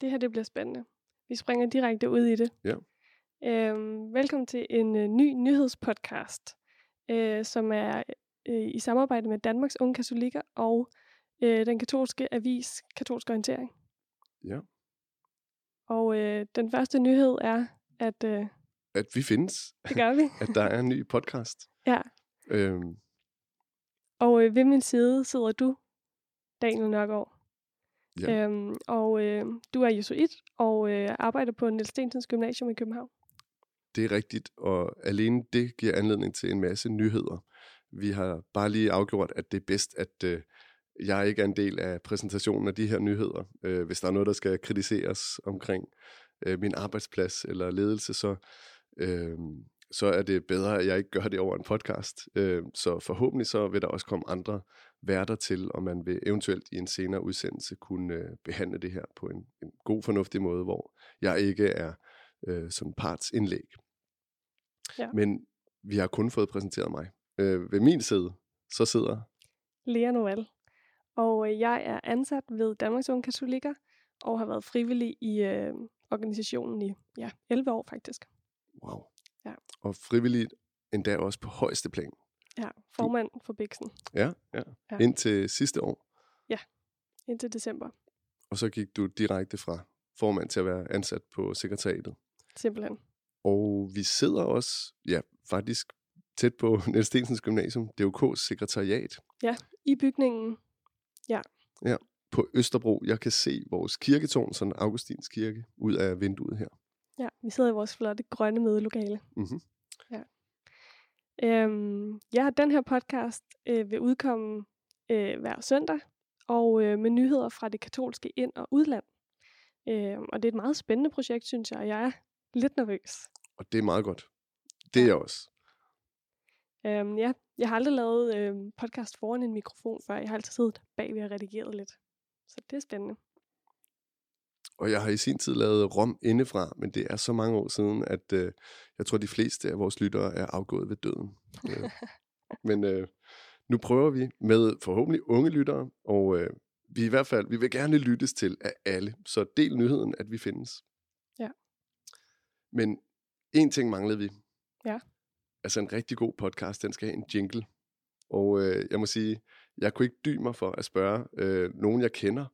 Det her det bliver spændende. Vi springer direkte ud i det. Ja. Øhm, velkommen til en øh, ny nyhedspodcast, øh, som er øh, i samarbejde med Danmarks Unge Katolikker og øh, den katolske avis Katolsk Orientering. Ja. Og øh, den første nyhed er, at øh, At vi findes. det gør vi. At der er en ny podcast. Ja. Øhm, Og øh, ved min side sidder du, Daniel Nørgaard. Ja. Øhm, og øh, du er jesuit og øh, arbejder på Niels Stensens Gymnasium i København. det er rigtigt, og alene det giver anledning til en masse nyheder. Vi har bare lige afgjort, at det er bedst, at øh, jeg ikke er en del af præsentationen af de her nyheder. Øh, hvis der er noget, der skal kritiseres omkring øh, min arbejdsplads eller ledelse, så, øh, så er det bedre, at jeg ikke gør det over en podcast. Øh, så forhåbentlig så vil der også komme andre værter til, og man vil eventuelt i en senere udsendelse kunne øh, behandle det her på en, en god, fornuftig måde, hvor jeg ikke er øh, som partsindlæg. Ja. Men vi har kun fået præsenteret mig. Øh, ved min side, så sidder... Lea Noel. Og øh, jeg er ansat ved Danmarks Unge Katolikker og har været frivillig i øh, organisationen i ja, 11 år faktisk. Wow. Ja. Og frivilligt endda også på højeste plan. Ja, formand for Bixen Ja, ja. Ja. ja. Indtil sidste år. indtil december. Og så gik du direkte fra formand til at være ansat på sekretariatet. Simpelthen. Og vi sidder også, ja, faktisk tæt på Niels Stensens Gymnasium, DUK's sekretariat I bygningen. på Østerbro. Jeg kan se vores kirketårn, sådan Augustins kirke, ud af vinduet her. Ja, vi sidder i vores flotte grønne mødelokale. Mm-hmm. Øhm, ja, den her podcast øh, vil udkomme øh, hver søndag, og øh, med nyheder fra det katolske ind- og udland. Øh, og det er et meget spændende projekt, synes jeg, og jeg er lidt nervøs. Og det er meget godt. Det er jeg også. Øhm, ja, jeg har aldrig lavet øh, podcast foran en mikrofon før. Jeg har altid siddet bagved og redigeret lidt. Så det er spændende. Og jeg har i sin tid lavet Rom indefra, men det er så mange år siden, at øh, jeg tror, de fleste af vores lyttere er afgået ved døden. Øh, men øh, nu prøver vi med forhåbentlig unge lyttere, og øh, vi i hvert fald, vi vil gerne lyttes til af alle, så del nyheden, at vi findes. Ja. Men en ting manglede vi. Ja. Altså en rigtig god podcast, den skal have en jingle. Og øh, jeg må sige, jeg kunne ikke dy mig for at spørge øh, nogen, jeg kender,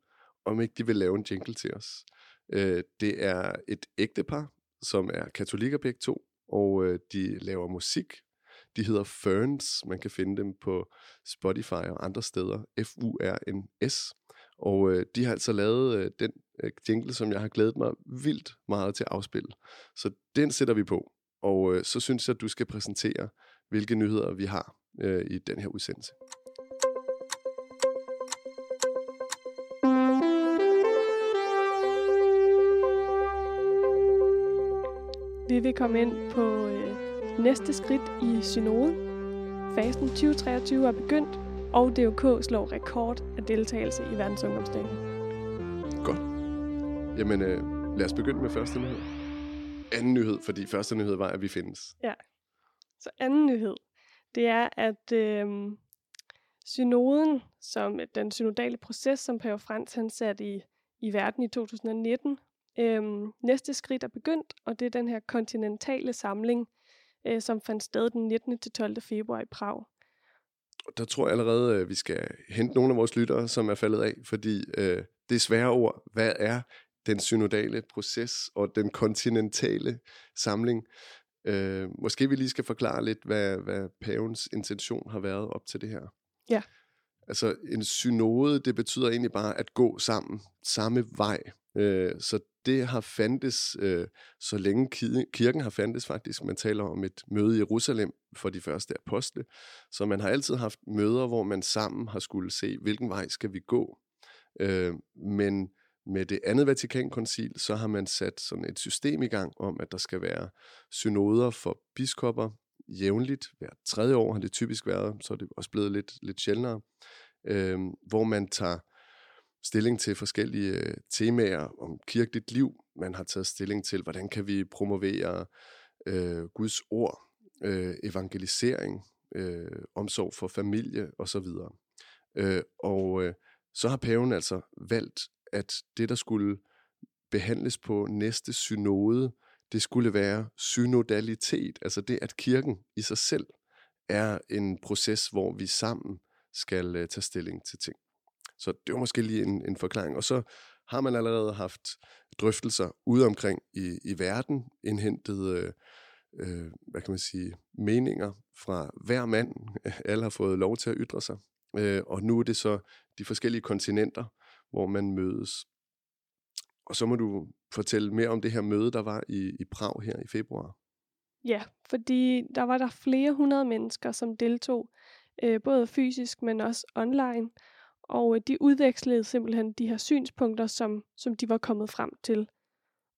om ikke de vil lave en jingle til os. Øh, det er et ægtepar, som er katolikker begge to, og øh, de laver musik. De hedder Ferns. Man kan finde dem på Spotify og andre steder. F-U-R-N-S. Og øh, de har altså lavet øh, den øh, jingle, som jeg har glædet mig vildt meget til at afspille. Så den sætter vi på. Og øh, så synes jeg, at du skal præsentere, hvilke nyheder vi har øh, i den her udsendelse. Vi vil komme ind på øh, næste skridt i synoden. Fasten 2023 er begyndt, og DUK slår rekord af deltagelse i verdensungdomsdagen. Godt. Jamen, øh, lad os begynde med første nyhed. Anden nyhed, fordi første nyhed var, at vi findes. Så anden nyhed, det er, at øh, synoden, som den synodale proces, som Pave Frans han satte i, i verden i 2019, øh, næste skridt er begyndt, og det er den her kontinentale samling, øh, som fandt sted den 19. til 12. februar i Prag. Der tror jeg allerede, at vi skal hente nogle af vores lyttere, som er faldet af, fordi øh, det er svære ord. Hvad er den synodale proces og den kontinentale samling? Øh, måske vi lige skal forklare lidt, hvad, hvad pavens intention har været op til det her. Ja. Altså en synode, det betyder egentlig bare at gå sammen, samme vej. Øh, så det har fandtes, øh, så længe kirken har fandtes faktisk. Man taler om et møde i Jerusalem for de første apostle. Så man har altid haft møder, hvor man sammen har skulle se, hvilken vej skal vi gå. Øh, men med det andet Vatikankoncil, så har man sat sådan et system i gang om, at der skal være synoder for biskopper jævnligt. Hver tredje år har det typisk været, så er det også blevet lidt, lidt sjældnere, øh, hvor man tager stilling til forskellige øh, temaer om kirkeligt liv. Man har taget stilling til, hvordan kan vi promovere øh, Guds ord, øh, evangelisering, øh, omsorg for familie osv. Øh, og øh, så har paven altså valgt, at det, der skulle behandles på næste synode, det skulle være synodalitet, altså det, at kirken i sig selv er en proces, hvor vi sammen skal uh, tage stilling til ting. Så det var måske lige en, en forklaring. Og så har man allerede haft drøftelser ude omkring i, i verden, indhentet, øh, øh, hvad kan man sige, meninger fra hver mand. Alle har fået lov til at ytre sig. Øh, og nu er det så de forskellige kontinenter, hvor man mødes. Og så må du fortælle mere om det her møde, der var i, i Prag her i februar. Ja, fordi der var der flere hundrede mennesker, som deltog, øh, både fysisk, men også online. Og øh, de udvekslede simpelthen de her synspunkter, som, som de var kommet frem til.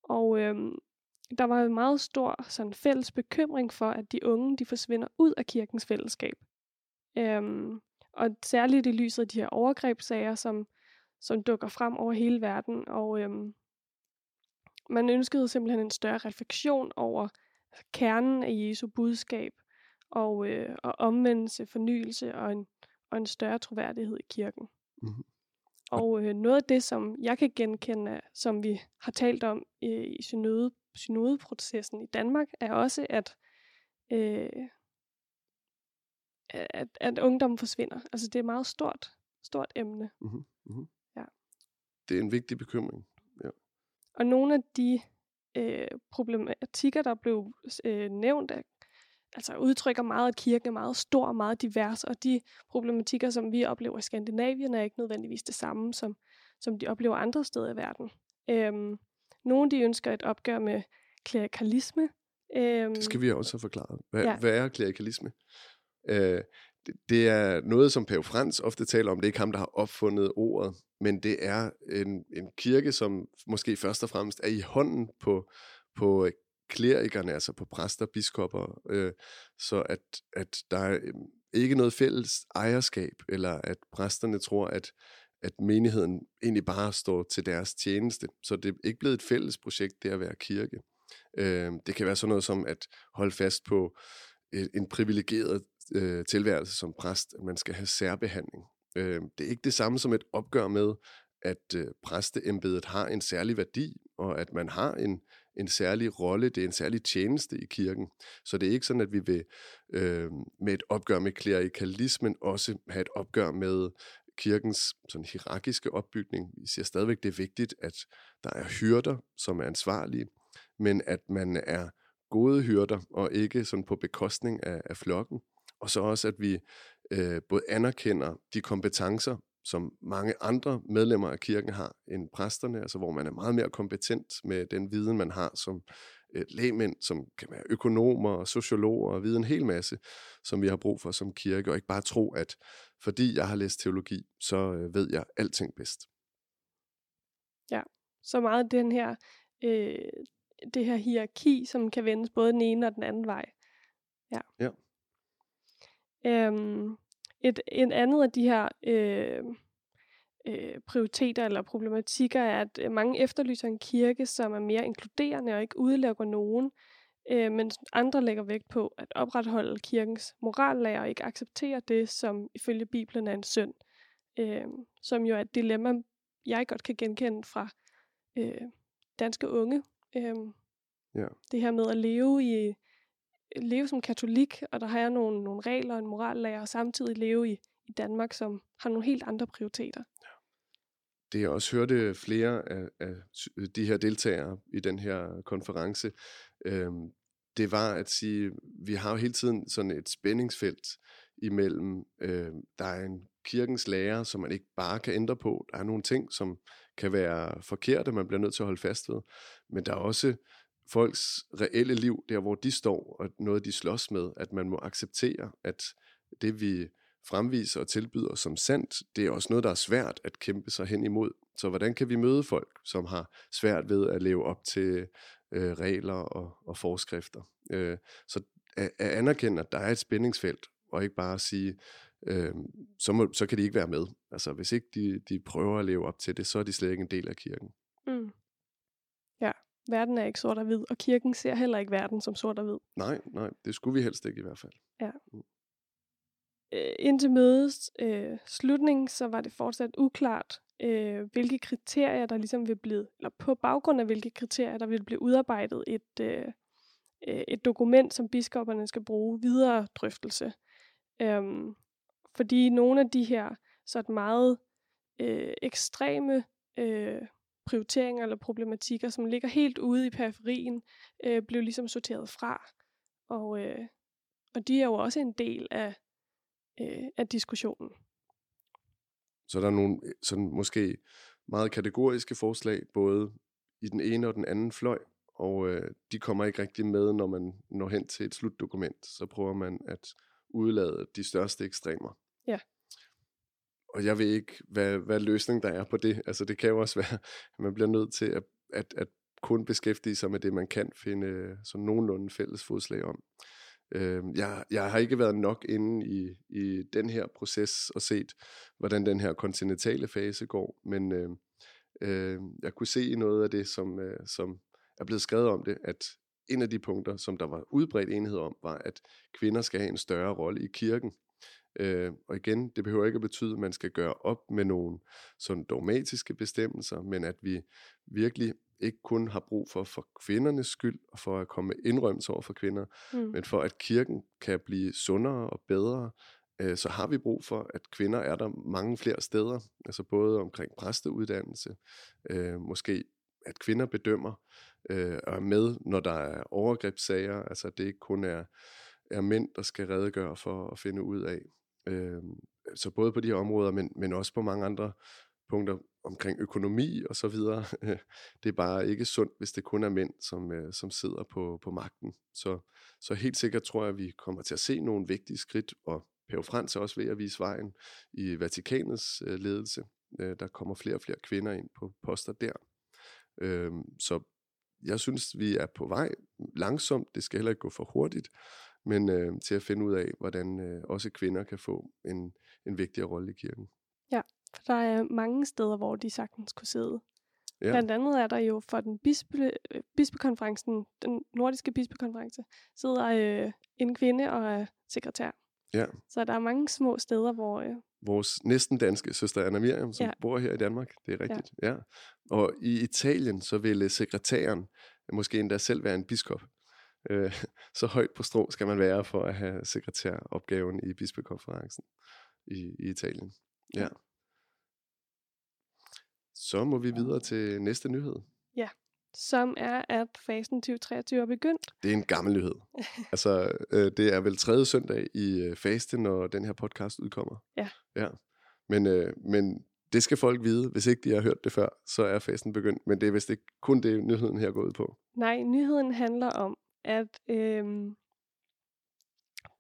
Og øhm, der var en meget stor sådan, fælles bekymring for, at de unge de forsvinder ud af kirkens fællesskab. Øhm, og særligt i lyset af de her overgrebssager, som, som dukker frem over hele verden. Og øhm, man ønskede simpelthen en større refleksion over kernen af Jesu budskab, og, øh, og omvendelse, fornyelse og en, og en større troværdighed i kirken. Mm-hmm. Og øh, noget af det, som jeg kan genkende, som vi har talt om øh, i synode, synodeprocessen i Danmark, er også, at, øh, at, at ungdommen forsvinder. Altså det er et meget stort, stort emne. Mm-hmm. Mm-hmm. Ja. Det er en vigtig bekymring. Ja. Og nogle af de øh, problematikker, der blev øh, nævnt af altså udtrykker meget, at kirken er meget stor og meget divers, og de problematikker, som vi oplever i Skandinavien, er ikke nødvendigvis det samme, som, som de oplever andre steder i verden. Øhm, nogle de ønsker et opgør med klerikalisme. Øhm, det skal vi også have forklaret. Hvad, ja. hvad er klerikalisme? Øh, det, det er noget, som Pave Frans ofte taler om. Det er ikke ham, der har opfundet ordet, men det er en, en kirke, som måske først og fremmest er i hånden på, på klerikerne, altså på præster, biskopper, øh, så at, at der er øhm, ikke noget fælles ejerskab, eller at præsterne tror, at, at menigheden egentlig bare står til deres tjeneste. Så det er ikke blevet et fælles projekt, det at være kirke. Øh, det kan være sådan noget som at holde fast på et, en privilegeret øh, tilværelse som præst, at man skal have særbehandling. Øh, det er ikke det samme som et opgør med, at øh, præsteembedet har en særlig værdi, og at man har en, en særlig rolle, det er en særlig tjeneste i kirken. Så det er ikke sådan, at vi vil øh, med et opgør med klerikalismen også have et opgør med kirkens sådan hierarkiske opbygning. Vi siger stadigvæk, det er vigtigt, at der er hyrder, som er ansvarlige, men at man er gode hyrder, og ikke sådan på bekostning af, af flokken. Og så også, at vi øh, både anerkender de kompetencer, som mange andre medlemmer af kirken har end præsterne, altså hvor man er meget mere kompetent med den viden, man har som øh, lægmænd, som kan være økonomer og sociologer og vide en hel masse, som vi har brug for som kirke, og ikke bare tro, at fordi jeg har læst teologi, så øh, ved jeg alting bedst. Ja, så meget den her, øh, det her hierarki, som kan vendes både den ene og den anden vej. Ja. ja. Øhm, et, en andet af de her øh, øh, prioriteter eller problematikker er, at øh, mange efterlyser en kirke, som er mere inkluderende og ikke udelukker nogen, øh, mens andre lægger vægt på at opretholde kirkens morallærer og ikke acceptere det, som ifølge Bibelen er en synd, øh, som jo er et dilemma, jeg godt kan genkende fra øh, danske unge. Øh, ja. Det her med at leve i leve som katolik, og der har jeg nogle, nogle regler og en morallærer, og samtidig leve i, i Danmark, som har nogle helt andre prioriteter. Ja. Det jeg også hørte flere af, af de her deltagere i den her konference, øh, det var at sige, vi har jo hele tiden sådan et spændingsfelt imellem, øh, der er en kirkens lærer, som man ikke bare kan ændre på. Der er nogle ting, som kan være forkerte, man bliver nødt til at holde fast ved. Men der er også folks reelle liv, der hvor de står, og noget de slås med, at man må acceptere, at det vi fremviser og tilbyder som sandt, det er også noget, der er svært at kæmpe sig hen imod. Så hvordan kan vi møde folk, som har svært ved at leve op til øh, regler og, og forskrifter? Øh, så at, at anerkende, at der er et spændingsfelt, og ikke bare sige, øh, så, må, så kan de ikke være med. Altså hvis ikke de, de prøver at leve op til det, så er de slet ikke en del af kirken. Mm. Verden er ikke sort og hvid, og kirken ser heller ikke verden som sort og hvid. Nej, nej, det skulle vi helst ikke i hvert fald. Ja. Mm. Øh, indtil mødets øh, slutning, så var det fortsat uklart, øh, hvilke kriterier, der ligesom vil blive, eller på baggrund af hvilke kriterier, der vil blive udarbejdet et, øh, øh et dokument, som biskopperne skal bruge videre drøftelse. Øhm, fordi nogle af de her sådan meget øh, ekstreme øh, prioriteringer eller problematikker, som ligger helt ude i periferien, øh, blev ligesom sorteret fra. Og, øh, og de er jo også en del af, øh, af diskussionen. Så der er nogle øh, sådan måske meget kategoriske forslag, både i den ene og den anden fløj, og øh, de kommer ikke rigtig med, når man når hen til et slutdokument. Så prøver man at udlade de største ekstremer. Ja. Og jeg ved ikke, hvad, hvad løsning der er på det. Altså det kan jo også være, at man bliver nødt til at, at, at kun beskæftige sig med det, man kan finde øh, sådan nogenlunde fælles fodslag om. Øh, jeg, jeg har ikke været nok inde i, i den her proces og set, hvordan den her kontinentale fase går, men øh, øh, jeg kunne se i noget af det, som, øh, som er blevet skrevet om det, at en af de punkter, som der var udbredt enighed om, var, at kvinder skal have en større rolle i kirken. Øh, og igen, det behøver ikke at betyde, at man skal gøre op med nogle sådan dogmatiske bestemmelser, men at vi virkelig ikke kun har brug for for kvindernes skyld, og for at komme med indrømmelser over for kvinder, mm. men for at kirken kan blive sundere og bedre, øh, så har vi brug for, at kvinder er der mange flere steder, altså både omkring præsteuddannelse, øh, måske at kvinder bedømmer øh, og er med, når der er overgrebssager, altså det ikke kun er, er mænd, der skal redegøre for at finde ud af. Øh, så både på de her områder, men, men også på mange andre punkter omkring økonomi og så videre. det er bare ikke sundt, hvis det kun er mænd, som, øh, som sidder på, på magten. Så, så helt sikkert tror jeg, at vi kommer til at se nogle vigtige skridt, og Pave Frans er også ved at vise vejen i Vatikanets øh, ledelse. Øh, der kommer flere og flere kvinder ind på poster der. Så jeg synes, vi er på vej langsomt. Det skal heller ikke gå for hurtigt, men øh, til at finde ud af, hvordan øh, også kvinder kan få en, en vigtigere rolle i kirken. Ja. For der er mange steder, hvor de sagtens kunne sidde. Ja. Blandt andet er der jo for den bispe, øh, bispekonferencen, den nordiske bispekonference, sidder øh, en kvinde og er sekretær. Ja. Så der er mange små steder, hvor... Øh, Vores næsten danske søster Anna Miriam, som ja. bor her i Danmark, det er rigtigt. Ja. ja. Og i Italien, så ville sekretæren måske endda selv være en biskop. Øh, så højt på strå skal man være for at have sekretæropgaven i bispekonferencen i, i Italien. Ja. Så må vi videre til næste nyhed. Ja, som er, at fasen 2023 er begyndt. Det er en gammel nyhed. altså, øh, det er vel tredje søndag i øh, faste, når den her podcast udkommer. Ja. Ja. Men, øh, men det skal folk vide. Hvis ikke de har hørt det før, så er fasten begyndt. Men det er vist ikke kun det, nyheden her går ud på. Nej, nyheden handler om, at øh,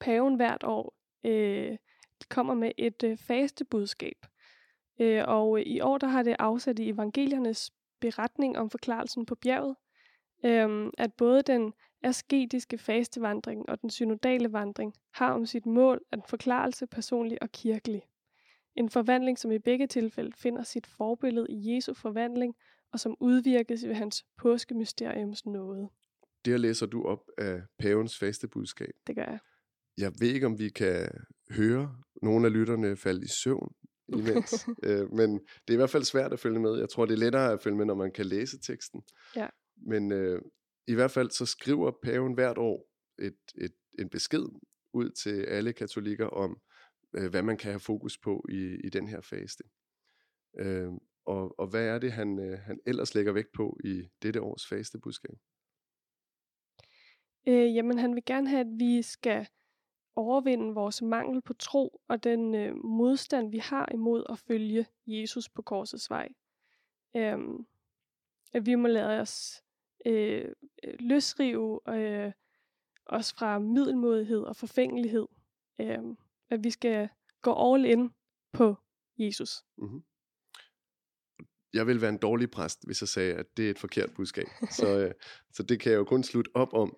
paven hvert år øh, kommer med et øh, faste budskab. Øh, og i år der har det afsat i evangeliernes beretning om forklarelsen på bjerget, øh, at både den asketiske fastevandring og den synodale vandring har om sit mål at forklarelse personlig og kirkelig. En forvandling, som i begge tilfælde finder sit forbillede i Jesu forvandling, og som udvirkes ved hans påskemysteriums nåde. Det læser du op af pavens faste budskab. Det gør jeg. Jeg ved ikke, om vi kan høre nogle af lytterne falde i søvn imens. øh, men det er i hvert fald svært at følge med. Jeg tror, det er lettere at følge med, når man kan læse teksten. Ja. Men øh, i hvert fald så skriver paven hvert år et, et, en besked ud til alle katolikker om, øh, hvad man kan have fokus på i, i den her faste. Øh, og, og hvad er det, han, øh, han ellers lægger vægt på i dette års fastebudskab? Øh, jamen, han vil gerne have, at vi skal overvinde vores mangel på tro og den øh, modstand, vi har imod at følge Jesus på korsets vej. Øh, at vi må lade os øh, løsrive øh, os fra middelmodighed og forfængelighed. Øh, at vi skal gå all in på Jesus. Mm-hmm. Jeg vil være en dårlig præst, hvis jeg sagde, at det er et forkert budskab. så, øh, så det kan jeg jo kun slutte op om.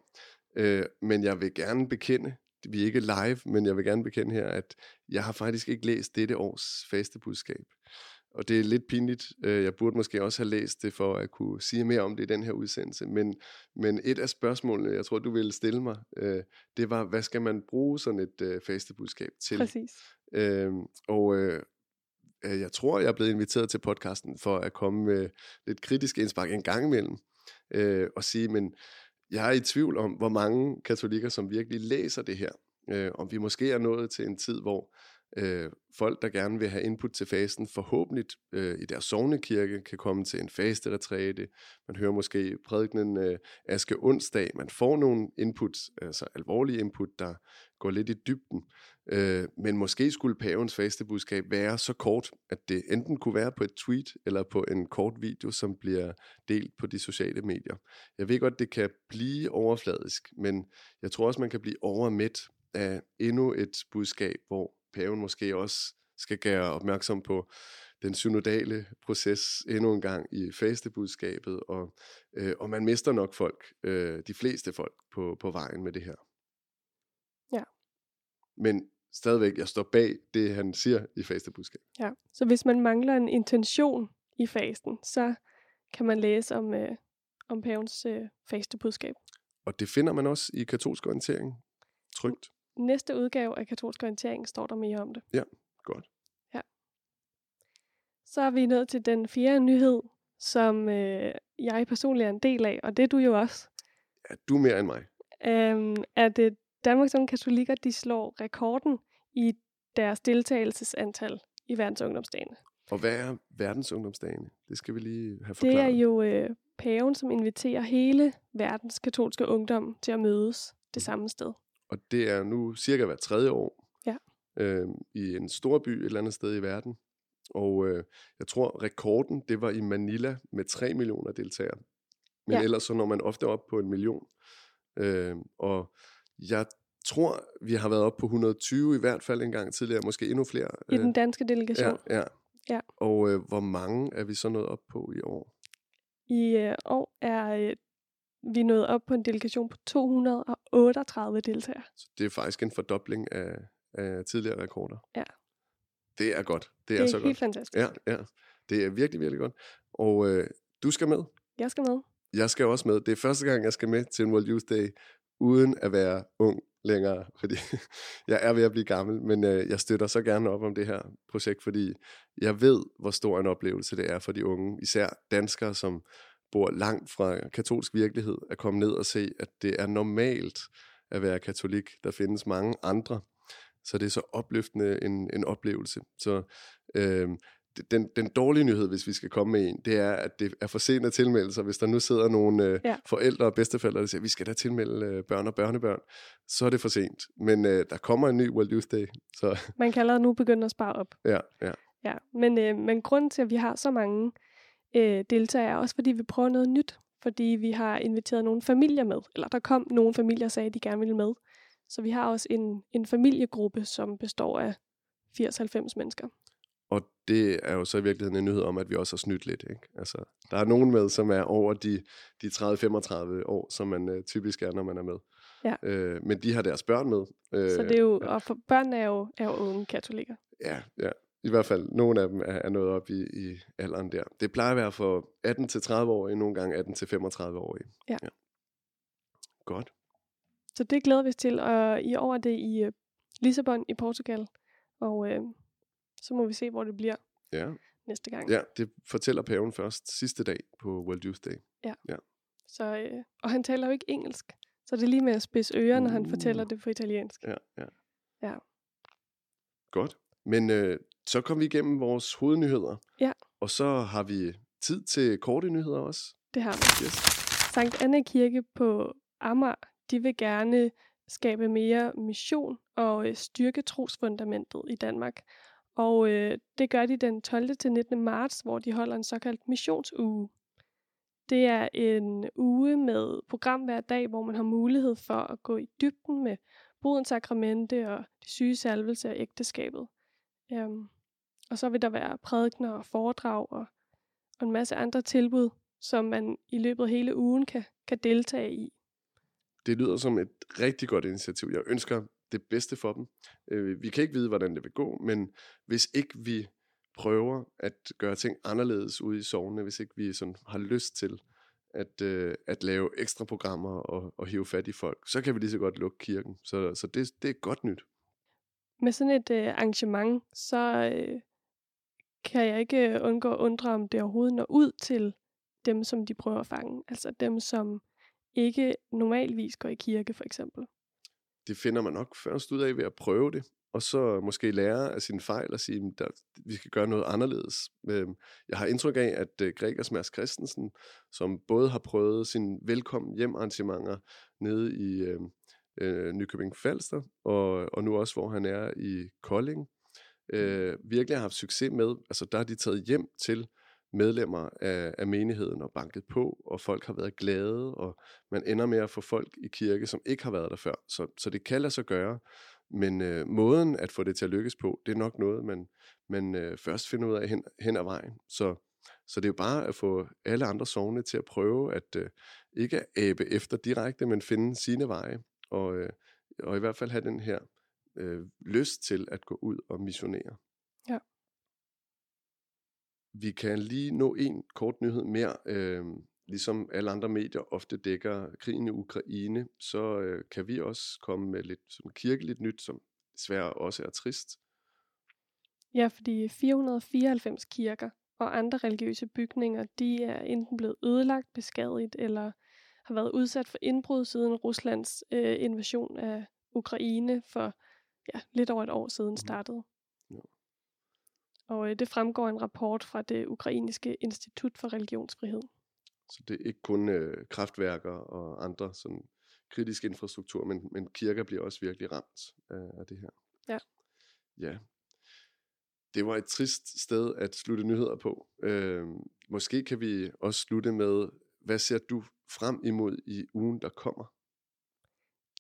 Øh, men jeg vil gerne bekende, vi er ikke live, men jeg vil gerne bekende her, at jeg har faktisk ikke læst dette års faste budskab. Og det er lidt pinligt. Øh, jeg burde måske også have læst det for at kunne sige mere om det i den her udsendelse. Men, men et af spørgsmålene, jeg tror, du ville stille mig, øh, det var, hvad skal man bruge sådan et øh, faste budskab til? Præcis. Øhm, og øh, jeg tror, jeg er blevet inviteret til podcasten for at komme med lidt kritisk indspark en gang imellem, øh, og sige, men jeg er i tvivl om, hvor mange katolikker, som virkelig læser det her. Øh, om vi måske er nået til en tid, hvor øh, folk, der gerne vil have input til fasten, forhåbentlig øh, i deres sovnekirke kan komme til en fasteretræte. Man hører måske prædikenen øh, Aske onsdag. Man får nogle input, altså alvorlige input, der går lidt i dybden. Øh, men måske skulle pavens fastebudskab være så kort, at det enten kunne være på et tweet eller på en kort video, som bliver delt på de sociale medier. Jeg ved godt, det kan blive overfladisk, men jeg tror også, man kan blive overmæt af endnu et budskab, hvor paven måske også skal gøre opmærksom på den synodale proces endnu en gang i fastebudskabet, og, øh, og man mister nok folk, øh, de fleste folk, på, på vejen med det her. Ja. Men stadigvæk, jeg står bag det, han siger i fastebudskabet. Ja, så hvis man mangler en intention i fasten, så kan man læse om, øh, om pavens øh, fastebudskab. Og det finder man også i katolsk orientering, trygt næste udgave af katolsk orientering står der mere om det. Ja, godt. Ja. Så er vi nået til den fjerde nyhed, som øh, jeg personligt er en del af, og det er du jo også. Ja, du er mere end mig. Øhm, at øh, Danmarks Unge Katolikker, de slår rekorden i deres deltagelsesantal i verdens ungdomsdagene. Og hvad er verdens ungdomsdagene? Det skal vi lige have forklaret. Det er jo øh, paven, som inviterer hele verdens katolske ungdom til at mødes det samme sted og det er nu cirka hver tredje år ja. øh, i en stor by et eller andet sted i verden. Og øh, jeg tror, rekorden det var i Manila med 3 millioner deltagere. Men ja. ellers så når man ofte op på en million. Øh, og jeg tror, vi har været op på 120 i hvert fald en gang tidligere, måske endnu flere. I den danske delegation. Ja, ja. ja. Og øh, hvor mange er vi så nået op på i år? I øh, år er øh, vi nåede op på en delegation på 238 deltagere. Så det er faktisk en fordobling af, af tidligere rekorder. Ja. Det er godt. Det er, det er så helt godt. fantastisk. Ja, ja. Det er virkelig, virkelig godt. Og øh, du skal med. Jeg skal med. Jeg skal også med. Det er første gang, jeg skal med til en World Youth Day, uden at være ung længere, fordi jeg er ved at blive gammel, men øh, jeg støtter så gerne op om det her projekt, fordi jeg ved, hvor stor en oplevelse det er for de unge, især danskere, som bor langt fra katolsk virkelighed, at komme ned og se, at det er normalt at være katolik. Der findes mange andre. Så det er så opløftende en, en oplevelse. Så øh, den, den dårlige nyhed, hvis vi skal komme med en, det er, at det er for sent at tilmelde sig. Hvis der nu sidder nogle øh, ja. forældre og bedsteforældre, der siger, at vi skal da tilmelde øh, børn og børnebørn, så er det for sent. Men øh, der kommer en ny World Youth Day. Så. Man kan allerede nu begynde at spare op. Ja, ja. ja men, øh, men grunden til, at vi har så mange øh, deltager, også fordi vi prøver noget nyt. Fordi vi har inviteret nogle familier med, eller der kom nogle familier og sagde, at de gerne ville med. Så vi har også en, en familiegruppe, som består af 80-90 mennesker. Og det er jo så i virkeligheden en nyhed om, at vi også har snydt lidt. Ikke? Altså, der er nogen med, som er over de, de 30-35 år, som man øh, typisk er, når man er med. Ja. Øh, men de har deres børn med. Øh, så det er jo, og for børn er jo, er jo unge katolikker. Ja, ja i hvert fald nogle af dem er, er nået op i, i alderen der. Det plejer at være for 18 til 30 år, nogle gange 18 til 35 år. Ja. ja. Godt. Så det glæder vi os til, og i år er det i uh, Lissabon i Portugal, og uh, så må vi se, hvor det bliver ja. næste gang. Ja, det fortæller paven først sidste dag på World Youth Day. Ja. ja. Så, uh, og han taler jo ikke engelsk, så det er lige med at spidse ører, uh. når han fortæller det på italiensk. Ja, ja. Ja. Godt. Men øh, så kom vi igennem vores hovednyheder. Ja. Og så har vi tid til korte nyheder også. Det har vi. Yes. Sankt Anna Kirke på Amager, de vil gerne skabe mere mission og øh, styrke trosfundamentet i Danmark. Og øh, det gør de den 12. til 19. marts, hvor de holder en såkaldt missionsuge. Det er en uge med program hver dag, hvor man har mulighed for at gå i dybden med brudens sakramente og de syge salvelse og ægteskabet. Um, og så vil der være prædikner og foredrag og, og en masse andre tilbud, som man i løbet af hele ugen kan, kan deltage i. Det lyder som et rigtig godt initiativ. Jeg ønsker det bedste for dem. Øh, vi kan ikke vide, hvordan det vil gå, men hvis ikke vi prøver at gøre ting anderledes ude i sovene, hvis ikke vi sådan har lyst til at, øh, at lave ekstra programmer og, og hive fat i folk, så kan vi lige så godt lukke kirken. Så, så det, det er godt nyt med sådan et øh, arrangement, så øh, kan jeg ikke øh, undgå at undre, om det overhovedet når ud til dem, som de prøver at fange. Altså dem, som ikke normalvis går i kirke, for eksempel. Det finder man nok først ud af ved at prøve det, og så måske lære af sine fejl og sige, at vi skal gøre noget anderledes. Øhm, jeg har indtryk af, at øh, Gregers Mads Christensen, som både har prøvet sine velkommen hjem arrangementer nede i øh, øh, Nykøbing Falster, og, og nu også, hvor han er i Kolding, øh, virkelig har haft succes med. Altså, der har de taget hjem til medlemmer af, af menigheden og banket på, og folk har været glade, og man ender med at få folk i kirke, som ikke har været der før. Så, så det kan lade sig gøre, men øh, måden at få det til at lykkes på, det er nok noget, man, man øh, først finder ud af hen, hen ad vejen. Så, så det er jo bare at få alle andre sovne til at prøve at øh, ikke abe efter direkte, men finde sine veje, og, øh, og i hvert fald have den her øh, lyst til at gå ud og missionere. Vi kan lige nå en kort nyhed mere. Øh, ligesom alle andre medier ofte dækker krigen i Ukraine, så øh, kan vi også komme med lidt som kirkeligt nyt, som desværre også er trist. Ja, fordi 494 kirker og andre religiøse bygninger, de er enten blevet ødelagt, beskadiget eller har været udsat for indbrud siden Ruslands øh, invasion af Ukraine for ja, lidt over et år siden mhm. startede. Og øh, det fremgår en rapport fra det ukrainske Institut for Religionsfrihed. Så det er ikke kun øh, kraftværker og andre sådan kritisk infrastruktur, men, men kirker bliver også virkelig ramt af, af det her. Ja. Ja. Det var et trist sted at slutte nyheder på. Øh, måske kan vi også slutte med, hvad ser du frem imod i ugen, der kommer?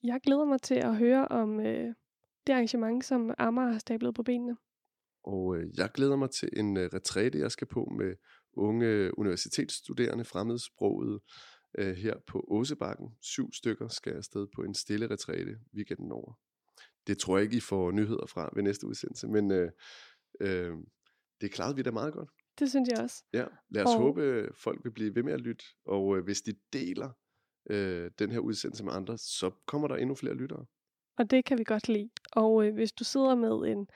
Jeg glæder mig til at høre om øh, det arrangement, som Amager har stablet på benene. Og øh, jeg glæder mig til en øh, retræte, jeg skal på med unge universitetsstuderende, fremmedsproget, øh, her på Åsebakken. Syv stykker skal afsted på en stille retræte weekenden over. Det tror jeg ikke, I får nyheder fra ved næste udsendelse, men øh, øh, det klarede vi da meget godt. Det synes jeg også. Ja, lad os og... håbe, folk vil blive ved med at lytte, og øh, hvis de deler øh, den her udsendelse med andre, så kommer der endnu flere lyttere. Og det kan vi godt lide. Og øh, hvis du sidder med en,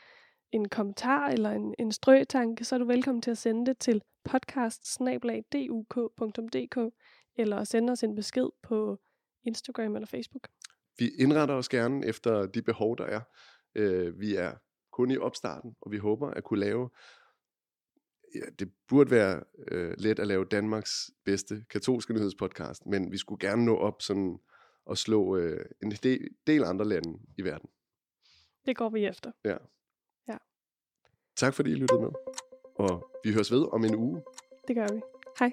en kommentar eller en, en strøtanke, så er du velkommen til at sende det til podcast eller sende os en besked på Instagram eller Facebook. Vi indretter os gerne efter de behov, der er. Øh, vi er kun i opstarten, og vi håber at kunne lave ja, det burde være øh, let at lave Danmarks bedste katolske nyhedspodcast, men vi skulle gerne nå op sådan og slå øh, en del, del andre lande i verden. Det går vi efter. Ja. ja. Tak fordi I lyttede med, og vi høres ved om en uge. Det gør vi. Hej.